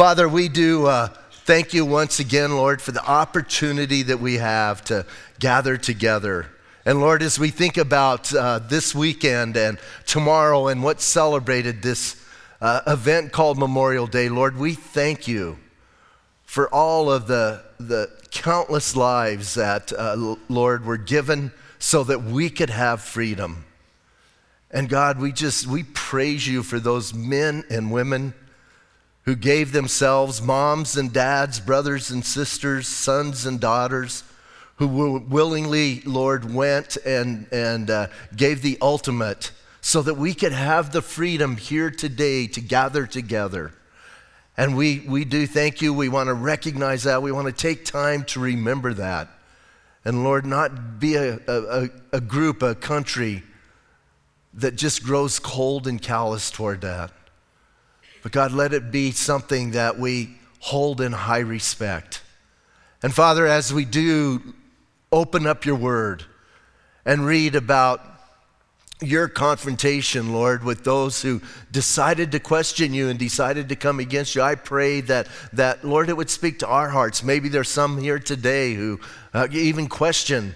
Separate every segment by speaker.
Speaker 1: Father, we do uh, thank you once again, Lord, for the opportunity that we have to gather together. And Lord, as we think about uh, this weekend and tomorrow and what celebrated this uh, event called Memorial Day, Lord, we thank you for all of the, the countless lives that, uh, Lord, were given so that we could have freedom. And God, we just, we praise you for those men and women who gave themselves, moms and dads, brothers and sisters, sons and daughters, who willingly, Lord, went and, and uh, gave the ultimate so that we could have the freedom here today to gather together. And we, we do thank you. We want to recognize that. We want to take time to remember that. And Lord, not be a, a, a group, a country that just grows cold and callous toward that. But God, let it be something that we hold in high respect. And Father, as we do open up your word and read about your confrontation, Lord, with those who decided to question you and decided to come against you. I pray that, that Lord, it would speak to our hearts. Maybe there's some here today who uh, even question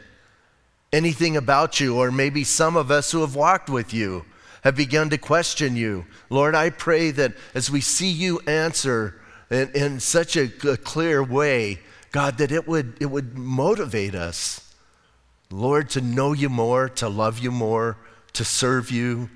Speaker 1: anything about you, or maybe some of us who have walked with you have begun to question you. Lord, I pray that as we see you answer in, in such a, a clear way, God, that it would, it would motivate us, Lord, to know you more, to love you more, to serve you,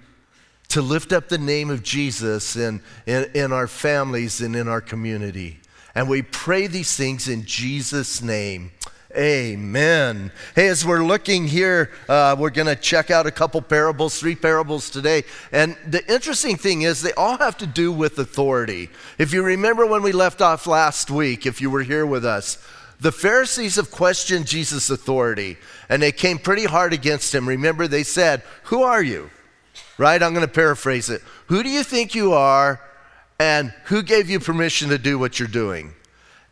Speaker 1: to lift up the name of Jesus in, in, in our families and in our community. And we pray these things in Jesus' name. Amen. Hey, as we're looking here, uh, we're going to check out a couple parables, three parables today. And the interesting thing is, they all have to do with authority. If you remember when we left off last week, if you were here with us, the Pharisees have questioned Jesus' authority, and they came pretty hard against him. Remember, they said, Who are you? Right? I'm going to paraphrase it. Who do you think you are, and who gave you permission to do what you're doing?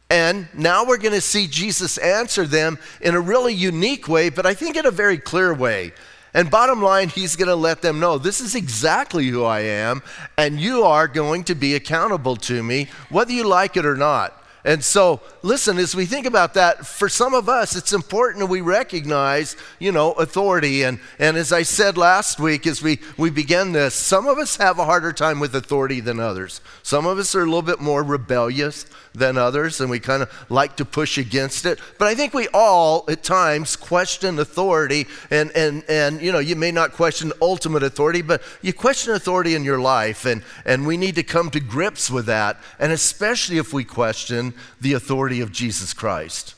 Speaker 1: And now we're going to see Jesus answer them in a really unique way, but I think in a very clear way. And bottom line, he's going to let them know this is exactly who I am, and you are going to be accountable to me, whether you like it or not. And so, listen, as we think about that, for some of us, it's important that we recognize, you know, authority. And, and as I said last week, as we, we begin this, some of us have a harder time with authority than others. Some of us are a little bit more rebellious than others, and we kind of like to push against it. But I think we all, at times, question authority. And, and, and you know, you may not question ultimate authority, but you question authority in your life. And, and we need to come to grips with that. And especially if we question the authority of Jesus Christ.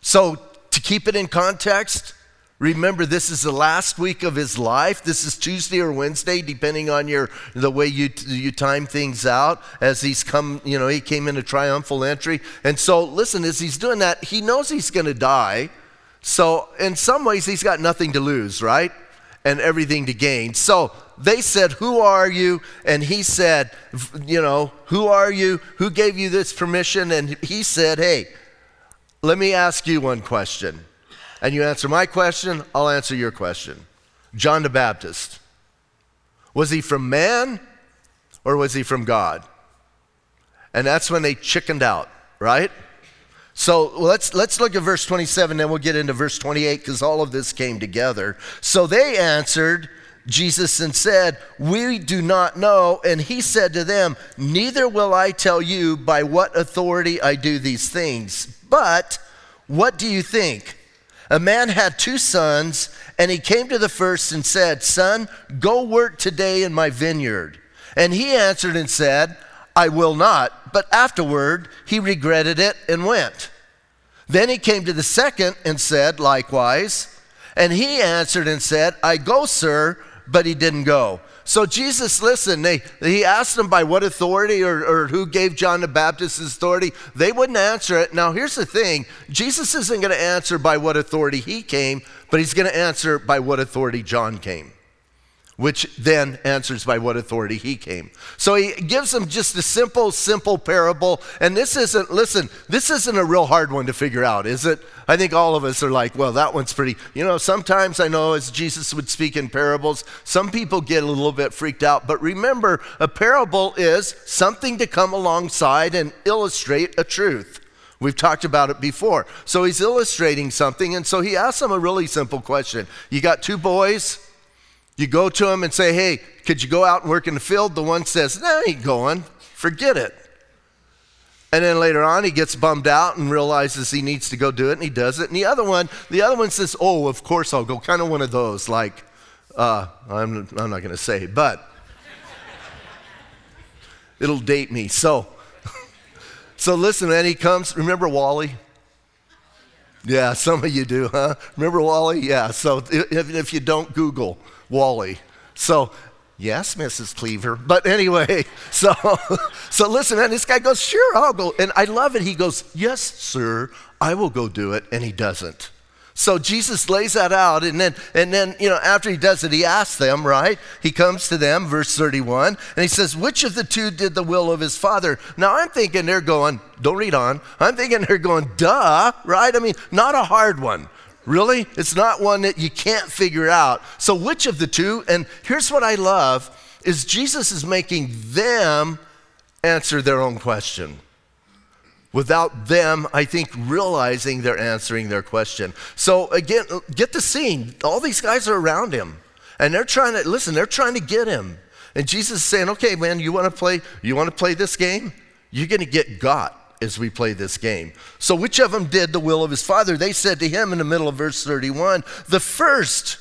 Speaker 1: So, to keep it in context, remember this is the last week of his life. This is Tuesday or Wednesday, depending on your the way you you time things out. As he's come, you know, he came in a triumphal entry, and so listen, as he's doing that, he knows he's going to die. So, in some ways, he's got nothing to lose, right? And everything to gain. So, they said, Who are you? And he said, You know, who are you? Who gave you this permission? And he said, Hey, let me ask you one question. And you answer my question, I'll answer your question. John the Baptist, was he from man or was he from God? And that's when they chickened out, right? So let's, let's look at verse 27, then we'll get into verse 28 because all of this came together. So they answered, Jesus and said, We do not know. And he said to them, Neither will I tell you by what authority I do these things. But what do you think? A man had two sons, and he came to the first and said, Son, go work today in my vineyard. And he answered and said, I will not. But afterward he regretted it and went. Then he came to the second and said, Likewise. And he answered and said, I go, sir but he didn't go. So Jesus, listen, they, he asked them by what authority or, or who gave John the Baptist his authority. They wouldn't answer it. Now, here's the thing Jesus isn't going to answer by what authority he came, but he's going to answer by what authority John came. Which then answers by what authority he came. So he gives them just a simple, simple parable. And this isn't, listen, this isn't a real hard one to figure out, is it? I think all of us are like, well, that one's pretty, you know, sometimes I know as Jesus would speak in parables, some people get a little bit freaked out. But remember, a parable is something to come alongside and illustrate a truth. We've talked about it before. So he's illustrating something, and so he asks them a really simple question. You got two boys, you go to him and say, Hey, could you go out and work in the field? The one says, No, I ain't going. Forget it. And then later on, he gets bummed out and realizes he needs to go do it, and he does it. And the other one, the other one says, "Oh, of course I'll go." Kind of one of those, like, uh, I'm, I'm not going to say, but it'll date me. So, so listen. And he comes. Remember Wally? Yeah, some of you do, huh? Remember Wally? Yeah. So if, if you don't Google, Wally. So, yes, Mrs. Cleaver. But anyway, so so listen, man, this guy goes, sure, I'll go. And I love it. He goes, yes, sir, I will go do it. And he doesn't. So Jesus lays that out, and then, and then, you know, after he does it, he asks them, right? He comes to them, verse 31, and he says, Which of the two did the will of his father? Now I'm thinking they're going, don't read on. I'm thinking they're going, duh, right? I mean, not a hard one. Really? It's not one that you can't figure out. So, which of the two? And here's what I love is Jesus is making them answer their own question. Without them, I think, realizing they're answering their question. So, again, get the scene. All these guys are around him. And they're trying to, listen, they're trying to get him. And Jesus is saying, okay, man, you want to play, you want to play this game? You're going to get got as we play this game. So, which of them did the will of his father? They said to him in the middle of verse 31, the first.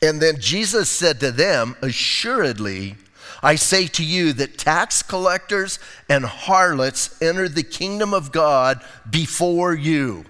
Speaker 1: And then Jesus said to them, Assuredly, I say to you that tax collectors and harlots enter the kingdom of God before you.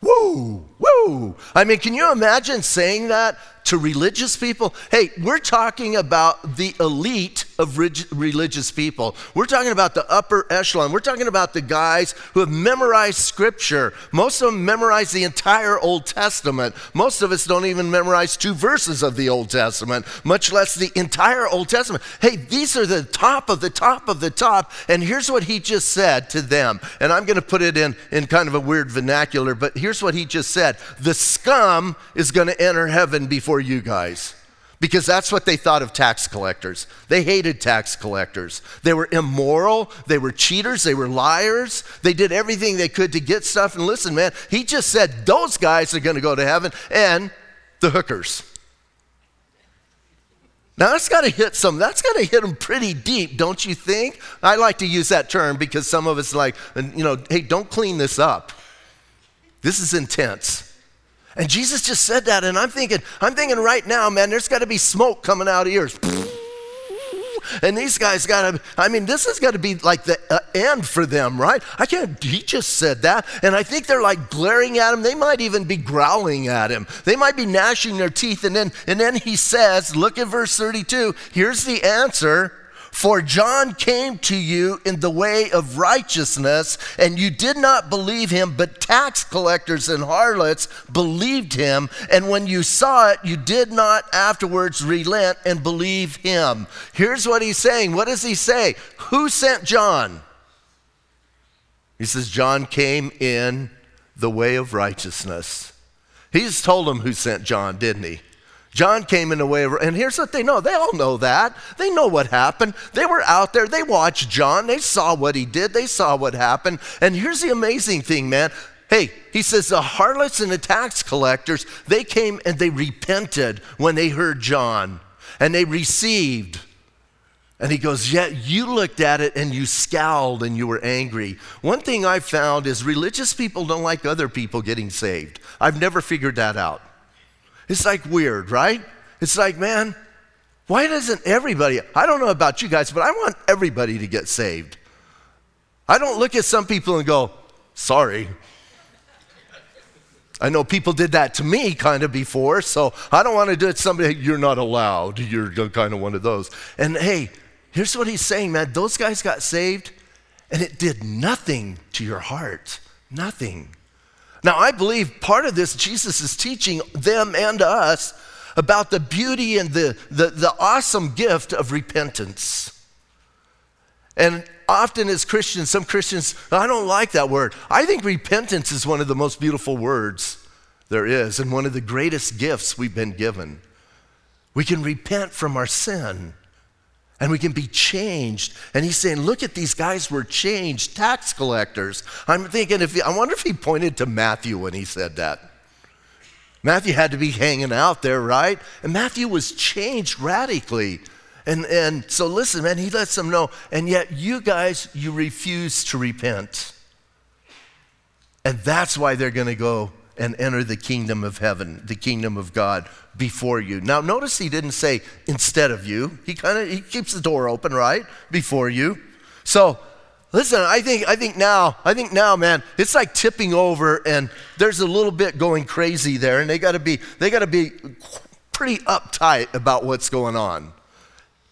Speaker 1: Woo, woo. I mean, can you imagine saying that to religious people? Hey, we're talking about the elite of religious people. We're talking about the upper echelon. We're talking about the guys who have memorized scripture. Most of them memorize the entire Old Testament. Most of us don't even memorize two verses of the Old Testament, much less the entire Old Testament. Hey, these are the top of the top of the top. And here's what he just said to them. And I'm going to put it in, in kind of a weird vernacular, but here's what he just said The scum is going to enter heaven before you guys because that's what they thought of tax collectors. They hated tax collectors. They were immoral, they were cheaters, they were liars. They did everything they could to get stuff. And listen, man, he just said those guys are going to go to heaven and the hookers. Now that's got to hit some. That's got to hit them pretty deep, don't you think? I like to use that term because some of us like, you know, hey, don't clean this up. This is intense. And Jesus just said that, and I'm thinking, I'm thinking right now, man, there's got to be smoke coming out of ears. And these guys got to, I mean, this has got to be like the uh, end for them, right? I can't, he just said that. And I think they're like glaring at him. They might even be growling at him. They might be gnashing their teeth. And then, and then he says, look at verse 32. Here's the answer. For John came to you in the way of righteousness, and you did not believe him, but tax collectors and harlots believed him. And when you saw it, you did not afterwards relent and believe him. Here's what he's saying. What does he say? Who sent John? He says, John came in the way of righteousness. He's told them who sent John, didn't he? John came in the way of, and here's what they know. They all know that. They know what happened. They were out there. They watched John. They saw what he did. They saw what happened. And here's the amazing thing, man. Hey, he says the harlots and the tax collectors, they came and they repented when they heard John and they received. And he goes, Yeah, you looked at it and you scowled and you were angry. One thing I've found is religious people don't like other people getting saved. I've never figured that out. It's like weird, right? It's like, man, why doesn't everybody? I don't know about you guys, but I want everybody to get saved. I don't look at some people and go, sorry. I know people did that to me kind of before, so I don't want to do it to somebody, you're not allowed. You're kind of one of those. And hey, here's what he's saying, man. Those guys got saved, and it did nothing to your heart. Nothing. Now, I believe part of this, Jesus is teaching them and us about the beauty and the, the, the awesome gift of repentance. And often as Christians, some Christians, I don't like that word. I think repentance is one of the most beautiful words there is and one of the greatest gifts we've been given. We can repent from our sin and we can be changed. And he's saying, look at these guys were changed, tax collectors. I'm thinking, if he, I wonder if he pointed to Matthew when he said that. Matthew had to be hanging out there, right? And Matthew was changed radically. And, and so listen, man, he lets them know, and yet you guys, you refuse to repent. And that's why they're going to go and enter the kingdom of heaven, the kingdom of God before you. Now notice he didn't say instead of you. He kind of he keeps the door open, right? Before you. So listen, I think I think now, I think now, man, it's like tipping over and there's a little bit going crazy there, and they gotta be they gotta be pretty uptight about what's going on.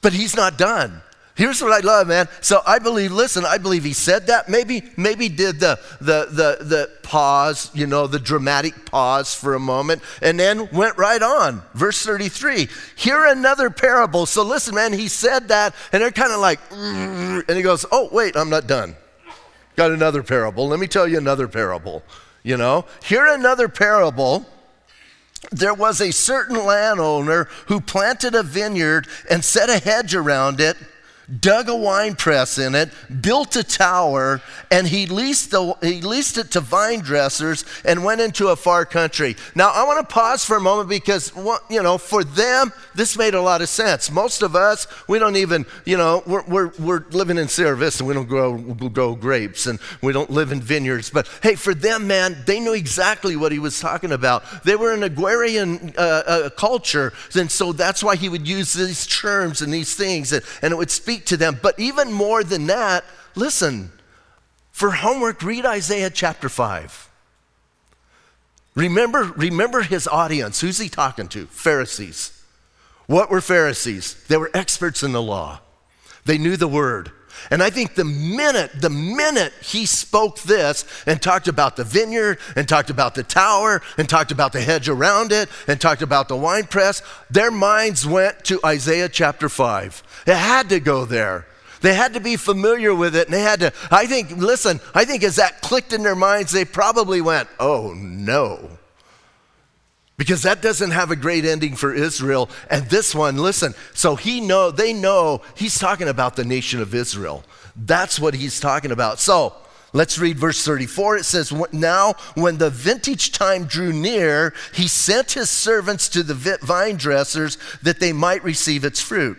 Speaker 1: But he's not done. Here's what I love, man. So I believe, listen, I believe he said that. Maybe, maybe did the, the, the, the pause, you know, the dramatic pause for a moment, and then went right on. Verse 33. Hear another parable. So listen, man, he said that, and they're kind of like, and he goes, oh, wait, I'm not done. Got another parable. Let me tell you another parable. You know, hear another parable there was a certain landowner who planted a vineyard and set a hedge around it dug a wine press in it, built a tower, and he leased, the, he leased it to vine dressers and went into a far country. Now, I want to pause for a moment because, you know, for them, this made a lot of sense. Most of us, we don't even, you know, we're, we're, we're living in Sierra Vista and we don't grow, grow grapes and we don't live in vineyards. But hey, for them, man, they knew exactly what he was talking about. They were an agrarian uh, uh, culture, and so that's why he would use these terms and these things, and, and it would speak speak to them. But even more than that, listen, for homework, read Isaiah chapter 5. Remember, remember his audience. Who's he talking to? Pharisees. What were Pharisees? They were experts in the law. They knew the word. And I think the minute, the minute he spoke this and talked about the vineyard and talked about the tower and talked about the hedge around it and talked about the wine press, their minds went to Isaiah chapter 5. It had to go there. They had to be familiar with it and they had to, I think, listen, I think as that clicked in their minds, they probably went, oh no. Because that doesn't have a great ending for Israel. And this one, listen, so he know, they know he's talking about the nation of Israel. That's what he's talking about. So let's read verse 34. It says, Now when the vintage time drew near, he sent his servants to the vine dressers that they might receive its fruit.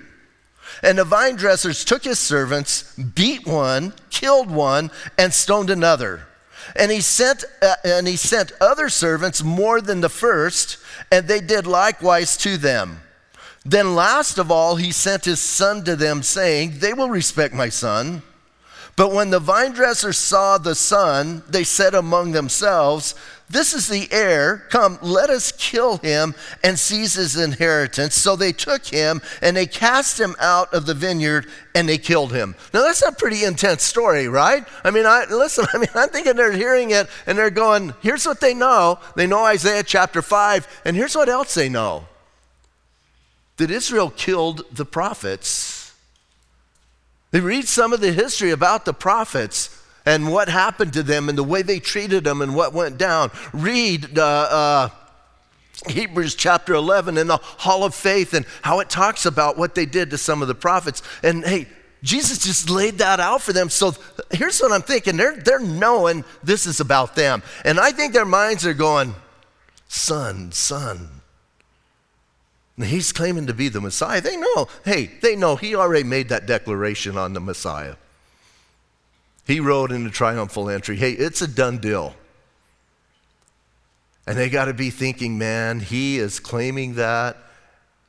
Speaker 1: And the vine dressers took his servants, beat one, killed one, and stoned another. And he sent uh, and he sent other servants more than the first, and they did likewise to them. Then last of all he sent his son to them saying, "They will respect my son." But when the vine dressers saw the son, they said among themselves, this is the heir. Come, let us kill him and seize his inheritance. So they took him and they cast him out of the vineyard and they killed him. Now that's a pretty intense story, right? I mean, I, listen, I mean, I'm thinking they're hearing it and they're going, here's what they know. They know Isaiah chapter 5, and here's what else they know that Israel killed the prophets. They read some of the history about the prophets and what happened to them and the way they treated them and what went down. Read uh, uh, Hebrews chapter 11 in the Hall of Faith and how it talks about what they did to some of the prophets. And hey, Jesus just laid that out for them. So here's what I'm thinking they're, they're knowing this is about them. And I think their minds are going, Son, Son. And he's claiming to be the Messiah. They know, hey, they know he already made that declaration on the Messiah. He rode in the triumphal entry, hey, it's a done deal. And they got to be thinking, man, he is claiming that,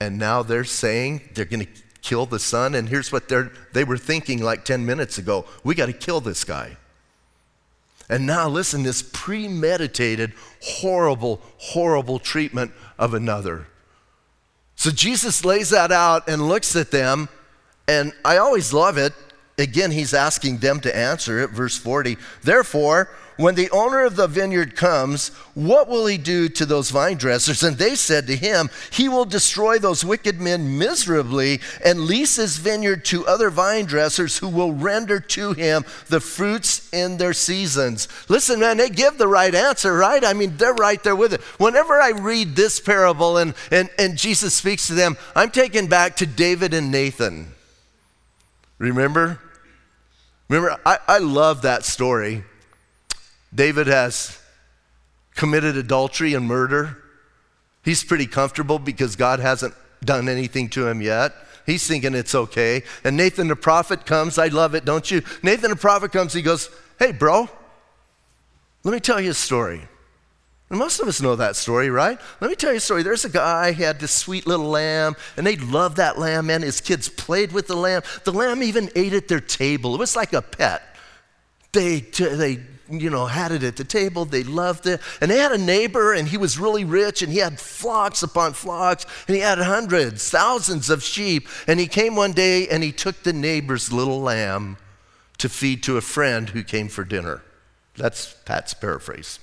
Speaker 1: and now they're saying they're going to kill the son. And here's what they're, they were thinking like 10 minutes ago we got to kill this guy. And now, listen, this premeditated, horrible, horrible treatment of another. So Jesus lays that out and looks at them, and I always love it Again, he's asking them to answer it. Verse 40 Therefore, when the owner of the vineyard comes, what will he do to those vine dressers? And they said to him, He will destroy those wicked men miserably and lease his vineyard to other vine dressers who will render to him the fruits in their seasons. Listen, man, they give the right answer, right? I mean, they're right there with it. Whenever I read this parable and, and, and Jesus speaks to them, I'm taken back to David and Nathan. Remember? Remember, I, I love that story. David has committed adultery and murder. He's pretty comfortable because God hasn't done anything to him yet. He's thinking it's okay. And Nathan the prophet comes. I love it, don't you? Nathan the prophet comes. He goes, Hey, bro, let me tell you a story. And most of us know that story, right? Let me tell you a story. There's a guy, he had this sweet little lamb, and they loved that lamb, man. His kids played with the lamb. The lamb even ate at their table. It was like a pet. They, they you know, had it at the table. They loved it. And they had a neighbor, and he was really rich, and he had flocks upon flocks, and he had hundreds, thousands of sheep. And he came one day and he took the neighbor's little lamb to feed to a friend who came for dinner. That's Pat's paraphrase.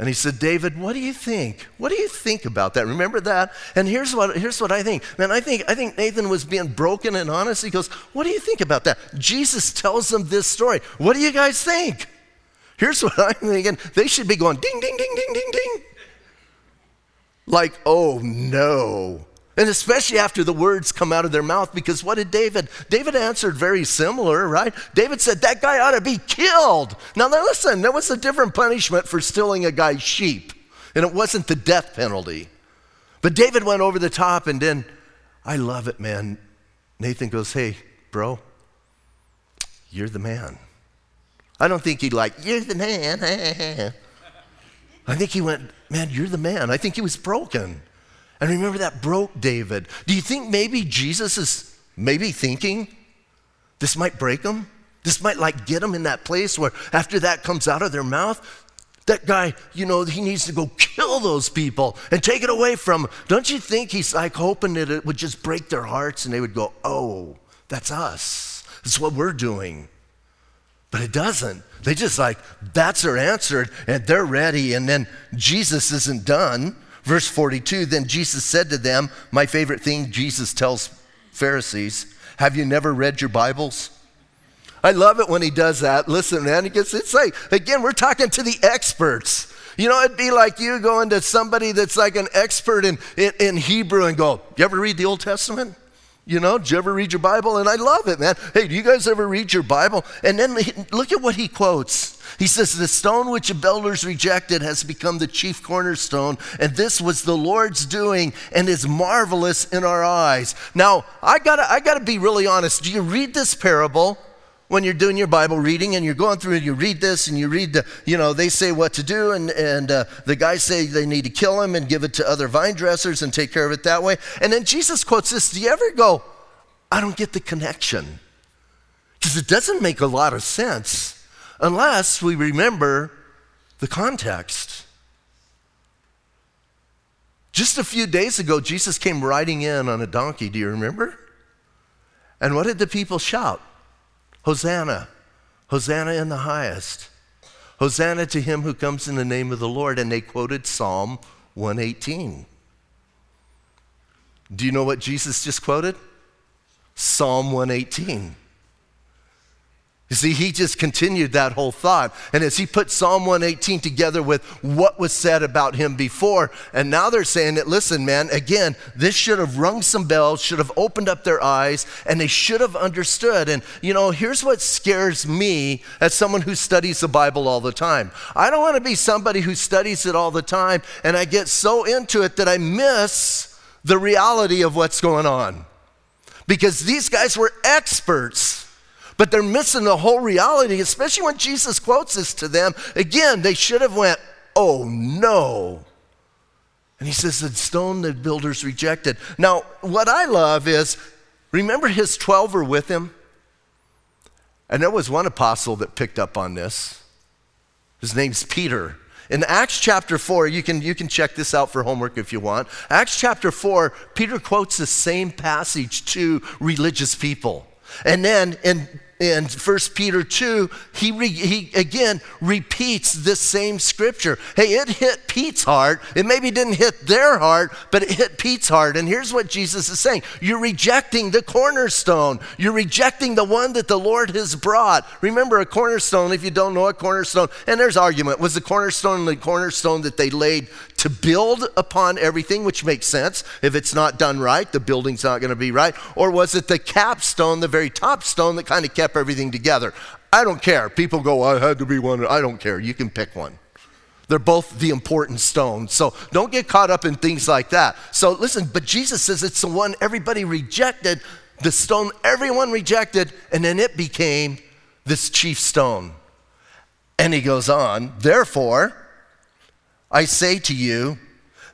Speaker 1: And he said, David, what do you think? What do you think about that? Remember that? And here's what, here's what I think. Man, I think, I think Nathan was being broken and honest. He goes, What do you think about that? Jesus tells them this story. What do you guys think? Here's what I'm thinking. They should be going ding, ding, ding, ding, ding, ding. Like, oh no. And especially after the words come out of their mouth, because what did David? David answered very similar, right? David said, That guy ought to be killed. Now, now listen, there was a different punishment for stealing a guy's sheep, and it wasn't the death penalty. But David went over the top, and then, I love it, man. Nathan goes, Hey, bro, you're the man. I don't think he'd like, You're the man. I think he went, Man, you're the man. I think he was broken. And remember that broke David. Do you think maybe Jesus is maybe thinking this might break him? This might like get him in that place where after that comes out of their mouth, that guy, you know, he needs to go kill those people and take it away from them. Don't you think he's like hoping that it would just break their hearts and they would go, oh, that's us. That's what we're doing. But it doesn't. They just like, that's their answer and they're ready. And then Jesus isn't done. Verse 42 Then Jesus said to them, My favorite thing Jesus tells Pharisees, Have you never read your Bibles? I love it when he does that. Listen, man, it's like again, we're talking to the experts. You know, it'd be like you going to somebody that's like an expert in, in, in Hebrew and go, You ever read the Old Testament? You know, did you ever read your Bible? And I love it, man. Hey, do you guys ever read your Bible? And then look at what he quotes. He says, The stone which the builders rejected has become the chief cornerstone, and this was the Lord's doing and is marvelous in our eyes. Now, I gotta, I gotta be really honest. Do you read this parable? When you're doing your Bible reading and you're going through and you read this and you read the, you know, they say what to do and, and uh, the guys say they need to kill him and give it to other vine dressers and take care of it that way. And then Jesus quotes this. Do you ever go, I don't get the connection? Because it doesn't make a lot of sense unless we remember the context. Just a few days ago, Jesus came riding in on a donkey. Do you remember? And what did the people shout? Hosanna! Hosanna in the highest. Hosanna to him who comes in the name of the Lord. And they quoted Psalm 118. Do you know what Jesus just quoted? Psalm 118. You see, he just continued that whole thought. And as he put Psalm 118 together with what was said about him before, and now they're saying that, listen, man, again, this should have rung some bells, should have opened up their eyes, and they should have understood. And, you know, here's what scares me as someone who studies the Bible all the time. I don't want to be somebody who studies it all the time, and I get so into it that I miss the reality of what's going on. Because these guys were experts but they're missing the whole reality, especially when Jesus quotes this to them. Again, they should have went, oh no. And he says, the stone the builders rejected. Now, what I love is, remember his 12 were with him? And there was one apostle that picked up on this. His name's Peter. In Acts chapter 4, you can, you can check this out for homework if you want. Acts chapter 4, Peter quotes the same passage to religious people. And then in in 1 Peter 2, he, re, he again repeats this same scripture. Hey, it hit Pete's heart. It maybe didn't hit their heart, but it hit Pete's heart. And here's what Jesus is saying You're rejecting the cornerstone, you're rejecting the one that the Lord has brought. Remember, a cornerstone, if you don't know a cornerstone, and there's argument, was the cornerstone the cornerstone that they laid to build upon everything, which makes sense. If it's not done right, the building's not going to be right. Or was it the capstone, the very top stone that kind of kept everything together? I don't care. People go, I had to be one. I don't care. You can pick one. They're both the important stones. So don't get caught up in things like that. So listen, but Jesus says it's the one everybody rejected, the stone everyone rejected, and then it became this chief stone. And he goes on, therefore, I say to you,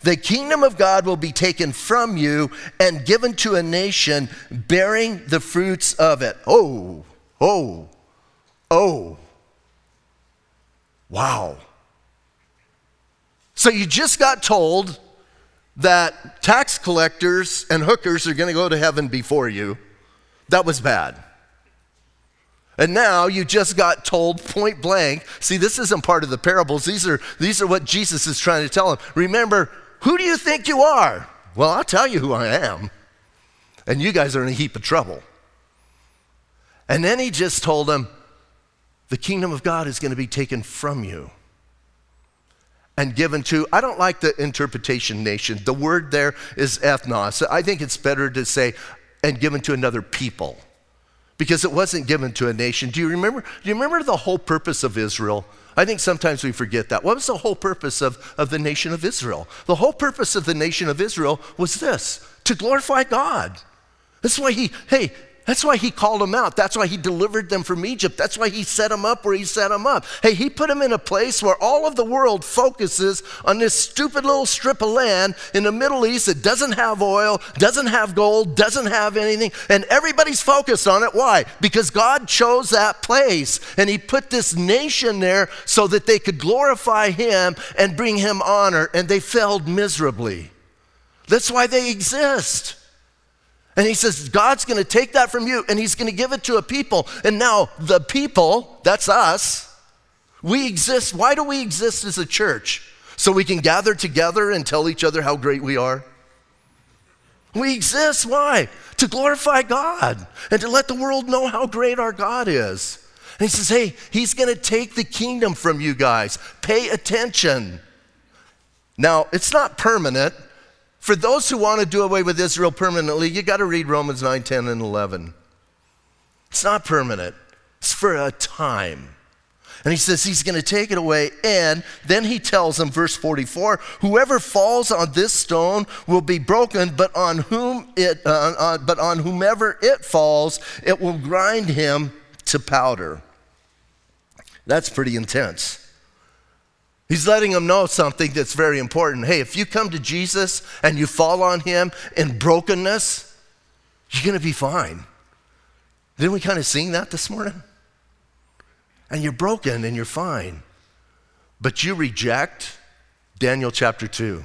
Speaker 1: the kingdom of God will be taken from you and given to a nation bearing the fruits of it. Oh, oh, oh. Wow. So you just got told that tax collectors and hookers are going to go to heaven before you. That was bad. And now you just got told point blank. See, this isn't part of the parables. These are, these are what Jesus is trying to tell them. Remember, who do you think you are? Well, I'll tell you who I am. And you guys are in a heap of trouble. And then he just told them, the kingdom of God is going to be taken from you and given to, I don't like the interpretation nation. The word there is ethnos. I think it's better to say, and given to another people because it wasn't given to a nation. Do you remember? Do you remember the whole purpose of Israel? I think sometimes we forget that. What was the whole purpose of, of the nation of Israel? The whole purpose of the nation of Israel was this to glorify God. That's why he, hey, that's why he called them out. That's why he delivered them from Egypt. That's why he set them up where he set them up. Hey, he put them in a place where all of the world focuses on this stupid little strip of land in the Middle East that doesn't have oil, doesn't have gold, doesn't have anything, and everybody's focused on it. Why? Because God chose that place and he put this nation there so that they could glorify him and bring him honor, and they failed miserably. That's why they exist. And he says, God's going to take that from you and he's going to give it to a people. And now, the people, that's us, we exist. Why do we exist as a church? So we can gather together and tell each other how great we are? We exist. Why? To glorify God and to let the world know how great our God is. And he says, Hey, he's going to take the kingdom from you guys. Pay attention. Now, it's not permanent. For those who want to do away with Israel permanently, you got to read Romans 9, 10, and 11. It's not permanent, it's for a time. And he says he's going to take it away. And then he tells them, verse 44 whoever falls on this stone will be broken, but on, whom it, uh, uh, but on whomever it falls, it will grind him to powder. That's pretty intense. He's letting them know something that's very important. Hey, if you come to Jesus and you fall on him in brokenness, you're going to be fine. Didn't we kind of sing that this morning? And you're broken and you're fine. But you reject Daniel chapter 2.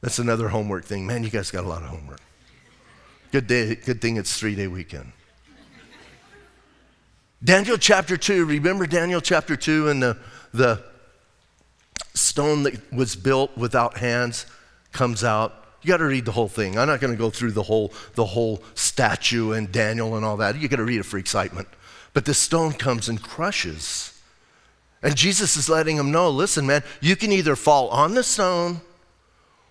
Speaker 1: That's another homework thing. Man, you guys got a lot of homework. Good, day, good thing it's three day weekend. Daniel chapter 2, remember Daniel chapter 2 and the, the stone that was built without hands comes out. You got to read the whole thing. I'm not going to go through the whole, the whole statue and Daniel and all that. You got to read it for excitement. But the stone comes and crushes. And Jesus is letting them know listen, man, you can either fall on the stone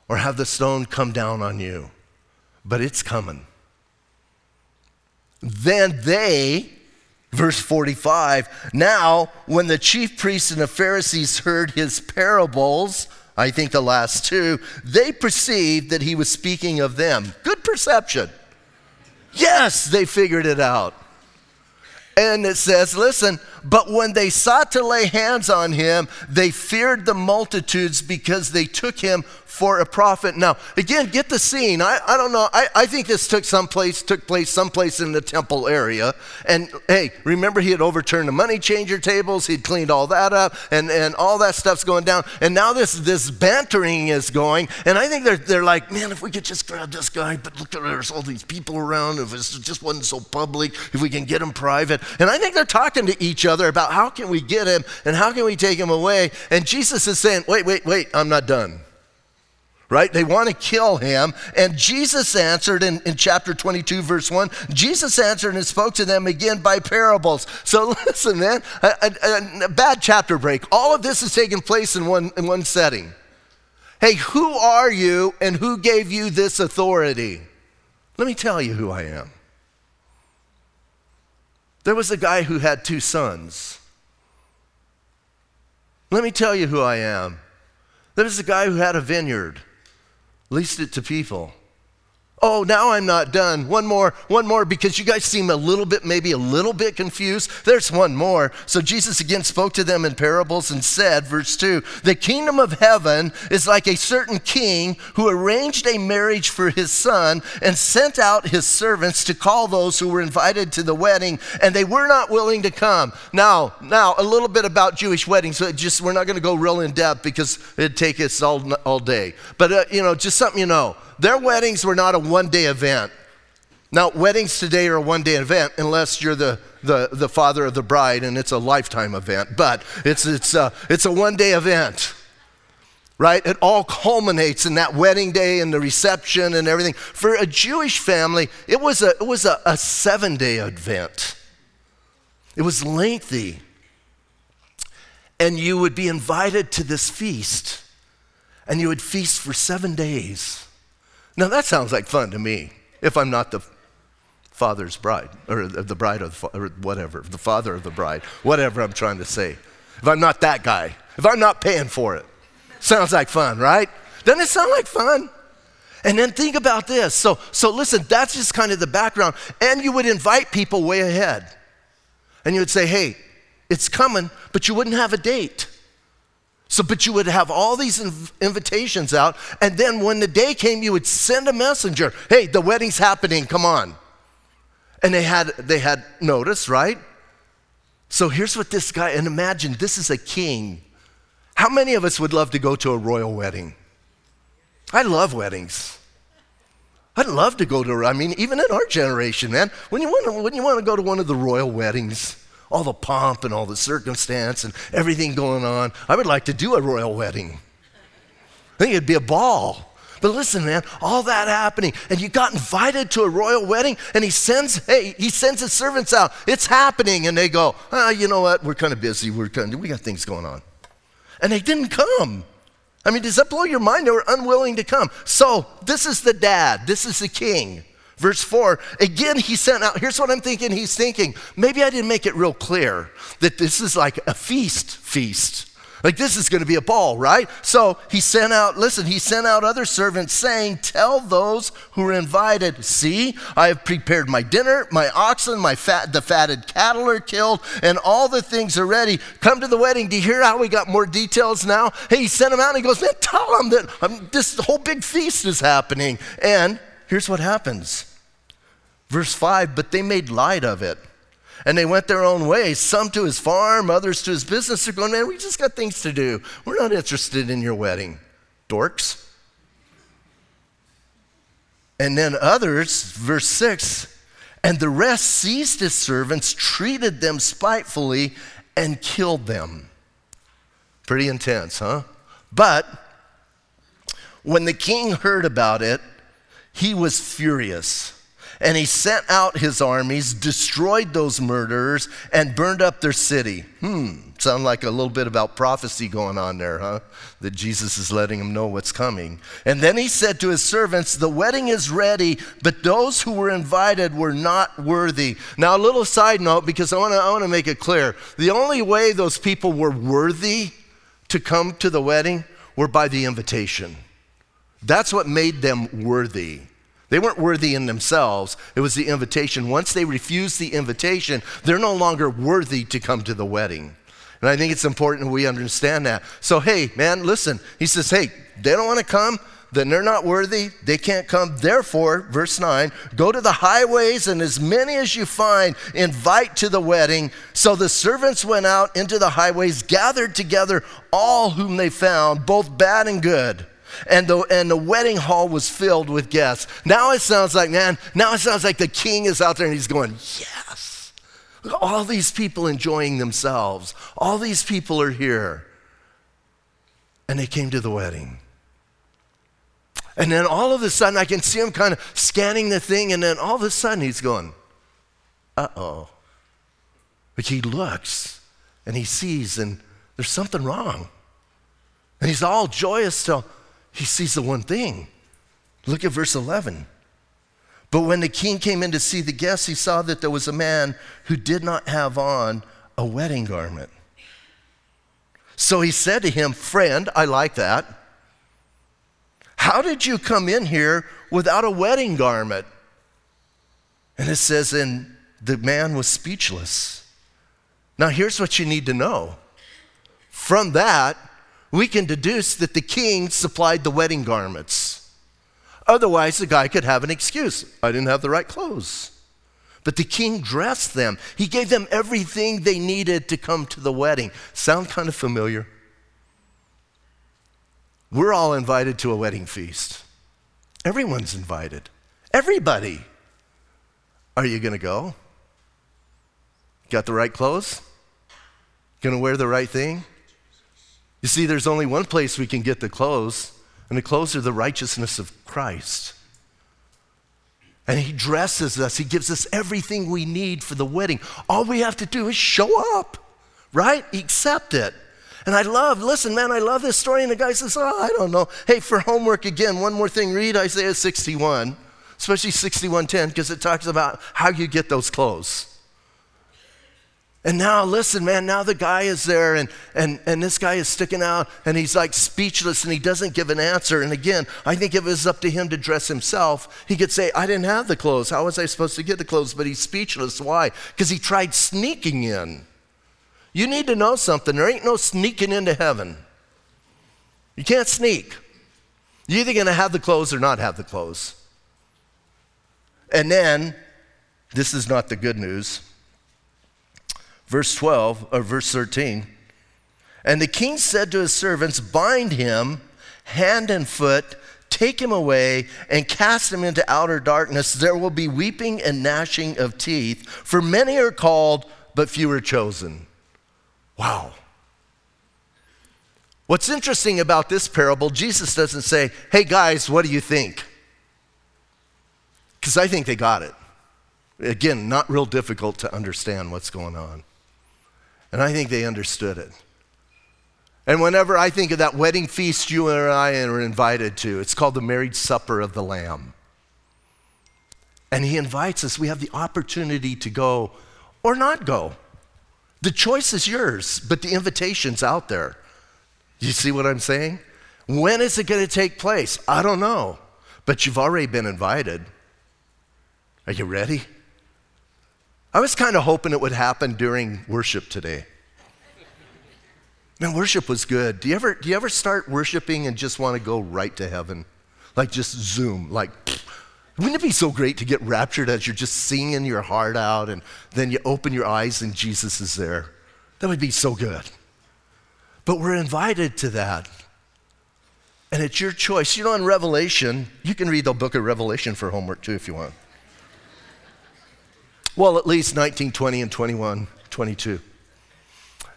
Speaker 1: or have the stone come down on you. But it's coming. Then they, Verse 45 Now, when the chief priests and the Pharisees heard his parables, I think the last two, they perceived that he was speaking of them. Good perception. Yes, they figured it out. And it says, listen, But when they sought to lay hands on him, they feared the multitudes because they took him for a prophet. Now, again, get the scene. I, I don't know. I, I think this took someplace, took place someplace in the temple area. And hey, remember he had overturned the money changer tables, he'd cleaned all that up, and, and all that stuff's going down. And now this this bantering is going. And I think they're they're like, man, if we could just grab this guy, but look at there's all these people around, if it just wasn't so public, if we can get him private. And I think they're talking to each other about how can we get him and how can we take him away. And Jesus is saying, wait, wait, wait, I'm not done right? They want to kill him. And Jesus answered in, in chapter 22, verse 1, Jesus answered and spoke to them again by parables. So listen, man, a, a, a bad chapter break. All of this is taking place in one, in one setting. Hey, who are you and who gave you this authority? Let me tell you who I am. There was a guy who had two sons. Let me tell you who I am. There was a guy who had a vineyard leased it to people. Oh, now I'm not done. One more, one more, because you guys seem a little bit, maybe a little bit confused. There's one more. So Jesus again spoke to them in parables and said, verse 2 The kingdom of heaven is like a certain king who arranged a marriage for his son and sent out his servants to call those who were invited to the wedding, and they were not willing to come. Now, now, a little bit about Jewish weddings. So just we're not going to go real in depth because it'd take us all, all day. But, uh, you know, just something you know. Their weddings were not a one day event. Now, weddings today are a one day event unless you're the, the, the father of the bride and it's a lifetime event, but it's, it's, a, it's a one day event, right? It all culminates in that wedding day and the reception and everything. For a Jewish family, it was a, it was a, a seven day event, it was lengthy. And you would be invited to this feast, and you would feast for seven days. Now that sounds like fun to me, if I'm not the father's bride, or the bride of or whatever, the father of the bride, whatever I'm trying to say. If I'm not that guy, if I'm not paying for it, sounds like fun, right? Doesn't it sound like fun? And then think about this. So, so listen, that's just kind of the background. And you would invite people way ahead. And you would say, hey, it's coming, but you wouldn't have a date. So, but you would have all these inv- invitations out, and then when the day came, you would send a messenger. Hey, the wedding's happening. Come on. And they had they had notice, right? So here's what this guy. And imagine this is a king. How many of us would love to go to a royal wedding? I love weddings. I'd love to go to. I mean, even in our generation, man, when you want when you want to go to one of the royal weddings all the pomp and all the circumstance and everything going on. I would like to do a royal wedding. I think it'd be a ball. But listen, man, all that happening, and you got invited to a royal wedding, and he sends, hey, he sends his servants out. It's happening, and they go, ah, you know what? We're kind of busy. We're kind of, we got things going on, and they didn't come. I mean, does that blow your mind? They were unwilling to come. So this is the dad. This is the king. Verse 4, again, he sent out. Here's what I'm thinking he's thinking. Maybe I didn't make it real clear that this is like a feast, feast. Like this is going to be a ball, right? So he sent out, listen, he sent out other servants saying, Tell those who are invited, see, I have prepared my dinner, my oxen, my fat, the fatted cattle are killed, and all the things are ready. Come to the wedding. Do you hear how we got more details now? Hey, he sent them out and he goes, Man, tell them that um, this whole big feast is happening. And here's what happens Verse 5 But they made light of it. And they went their own way, some to his farm, others to his business. They're going, man, we just got things to do. We're not interested in your wedding, dorks. And then others, verse 6 and the rest seized his servants, treated them spitefully, and killed them. Pretty intense, huh? But when the king heard about it, he was furious and he sent out his armies, destroyed those murderers, and burned up their city. Hmm, sound like a little bit about prophecy going on there, huh? That Jesus is letting him know what's coming. And then he said to his servants, The wedding is ready, but those who were invited were not worthy. Now, a little side note, because I wanna, I wanna make it clear. The only way those people were worthy to come to the wedding were by the invitation. That's what made them worthy. They weren't worthy in themselves, it was the invitation. Once they refuse the invitation, they're no longer worthy to come to the wedding. And I think it's important we understand that. So, hey, man, listen. He says, hey, they don't want to come then they're not worthy, they can't come. Therefore, verse 9, go to the highways and as many as you find, invite to the wedding. So the servants went out into the highways, gathered together all whom they found, both bad and good. And the, and the wedding hall was filled with guests. Now it sounds like, man, now it sounds like the king is out there and he's going, yes. Look all these people enjoying themselves. All these people are here. And they came to the wedding. And then all of a sudden, I can see him kind of scanning the thing, and then all of a sudden, he's going, uh oh. But he looks and he sees, and there's something wrong. And he's all joyous till he sees the one thing. Look at verse 11. But when the king came in to see the guests, he saw that there was a man who did not have on a wedding garment. So he said to him, Friend, I like that. How did you come in here without a wedding garment? And it says, and the man was speechless. Now, here's what you need to know. From that, we can deduce that the king supplied the wedding garments. Otherwise, the guy could have an excuse I didn't have the right clothes. But the king dressed them, he gave them everything they needed to come to the wedding. Sound kind of familiar? We're all invited to a wedding feast. Everyone's invited. Everybody. Are you going to go? Got the right clothes? Going to wear the right thing? You see, there's only one place we can get the clothes, and the clothes are the righteousness of Christ. And He dresses us, He gives us everything we need for the wedding. All we have to do is show up, right? Accept it. And I love, listen, man, I love this story. And the guy says, Oh, I don't know. Hey, for homework again, one more thing, read Isaiah 61, especially 61:10, because it talks about how you get those clothes. And now, listen, man, now the guy is there, and, and, and this guy is sticking out, and he's like speechless, and he doesn't give an answer. And again, I think if it was up to him to dress himself, he could say, I didn't have the clothes. How was I supposed to get the clothes? But he's speechless. Why? Because he tried sneaking in. You need to know something. There ain't no sneaking into heaven. You can't sneak. You're either going to have the clothes or not have the clothes. And then, this is not the good news. Verse 12, or verse 13. And the king said to his servants, Bind him hand and foot, take him away, and cast him into outer darkness. There will be weeping and gnashing of teeth, for many are called, but few are chosen. Wow. What's interesting about this parable, Jesus doesn't say, hey guys, what do you think? Because I think they got it. Again, not real difficult to understand what's going on. And I think they understood it. And whenever I think of that wedding feast you and I are invited to, it's called the marriage supper of the Lamb. And he invites us, we have the opportunity to go or not go. The choice is yours, but the invitation's out there. You see what I'm saying? When is it going to take place? I don't know, but you've already been invited. Are you ready? I was kind of hoping it would happen during worship today. Man, worship was good. Do you ever, do you ever start worshiping and just want to go right to heaven? Like just zoom, like wouldn't it be so great to get raptured as you're just singing your heart out and then you open your eyes and Jesus is there? That would be so good. But we're invited to that. And it's your choice. You know, in Revelation, you can read the book of Revelation for homework too if you want. Well, at least 19, 20, and 21, 22.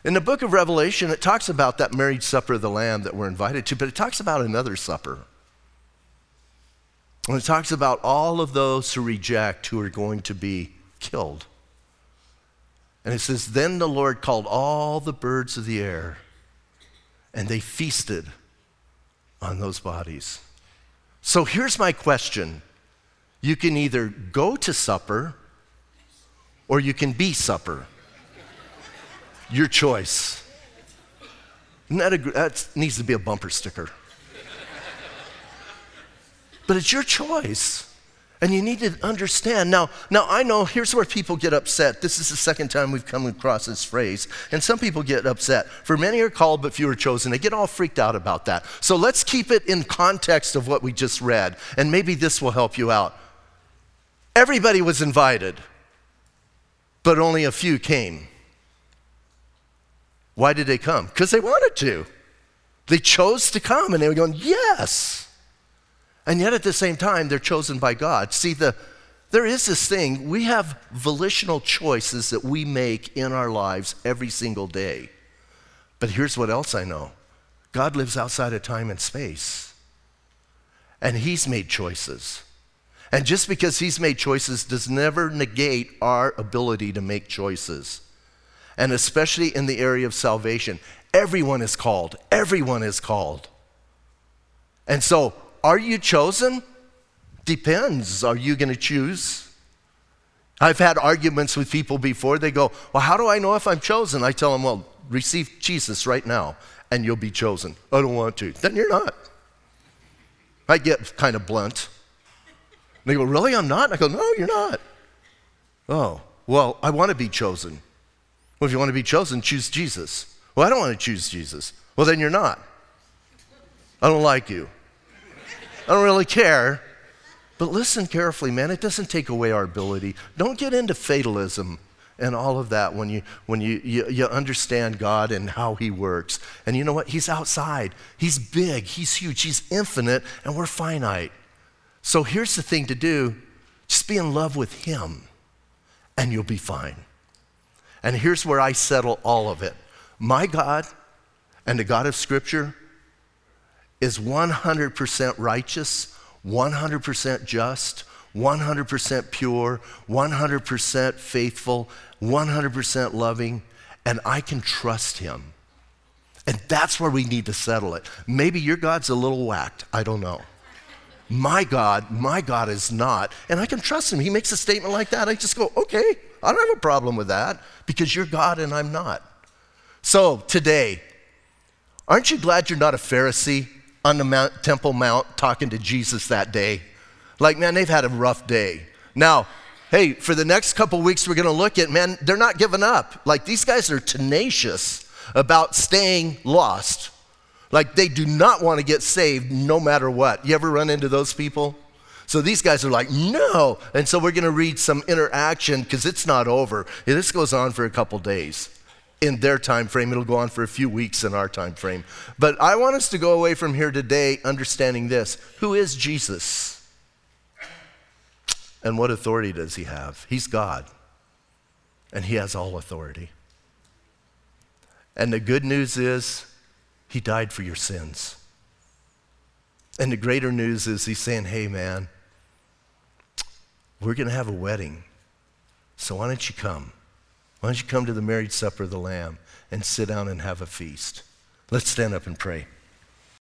Speaker 1: In the book of Revelation, it talks about that marriage supper of the Lamb that we're invited to, but it talks about another supper. And it talks about all of those who reject who are going to be killed. And it says, Then the Lord called all the birds of the air, and they feasted on those bodies. So here's my question you can either go to supper or you can be supper. Your choice. That, a, that needs to be a bumper sticker. But it's your choice. And you need to understand. Now, now I know here's where people get upset. This is the second time we've come across this phrase. And some people get upset. For many are called, but few are chosen. They get all freaked out about that. So let's keep it in context of what we just read. And maybe this will help you out. Everybody was invited, but only a few came. Why did they come? Because they wanted to. They chose to come and they were going, Yes. And yet at the same time, they're chosen by God. See, the, there is this thing, we have volitional choices that we make in our lives every single day. But here's what else I know God lives outside of time and space, and He's made choices. And just because He's made choices does never negate our ability to make choices. And especially in the area of salvation, everyone is called. Everyone is called. And so are you chosen? Depends. Are you going to choose? I've had arguments with people before. They go, Well, how do I know if I'm chosen? I tell them, Well, receive Jesus right now and you'll be chosen. I don't want to. Then you're not. I get kind of blunt. They go, Really? I'm not? I go, No, you're not. Oh, well, I want to be chosen. Well, if you want to be chosen, choose Jesus. Well, I don't want to choose Jesus. Well, then you're not. I don't like you. I don't really care. But listen carefully, man. It doesn't take away our ability. Don't get into fatalism and all of that when you when you, you, you understand God and how He works. And you know what? He's outside. He's big. He's huge. He's infinite, and we're finite. So here's the thing to do: just be in love with Him, and you'll be fine. And here's where I settle all of it. My God and the God of Scripture is 100% righteous, 100% just, 100% pure, 100% faithful, 100% loving, and I can trust him. And that's where we need to settle it. Maybe your God's a little whacked. I don't know. My God, my God is not. And I can trust him. He makes a statement like that. I just go, okay, I don't have a problem with that because you're God and I'm not. So today, aren't you glad you're not a Pharisee? on the Mount, Temple Mount talking to Jesus that day. Like, man, they've had a rough day. Now, hey, for the next couple weeks, we're going to look at, man, they're not giving up. Like, these guys are tenacious about staying lost. Like, they do not want to get saved no matter what. You ever run into those people? So these guys are like, no. And so we're going to read some interaction because it's not over. This goes on for a couple days in their time frame. It'll go on for a few weeks in our time frame. But I want us to go away from here today understanding this. Who is Jesus? And what authority does he have? He's God. And he has all authority. And the good news is he died for your sins. And the greater news is he's saying, "Hey man, we're going to have a wedding. So why don't you come?" Why don't you come to the marriage supper of the Lamb and sit down and have a feast? Let's stand up and pray.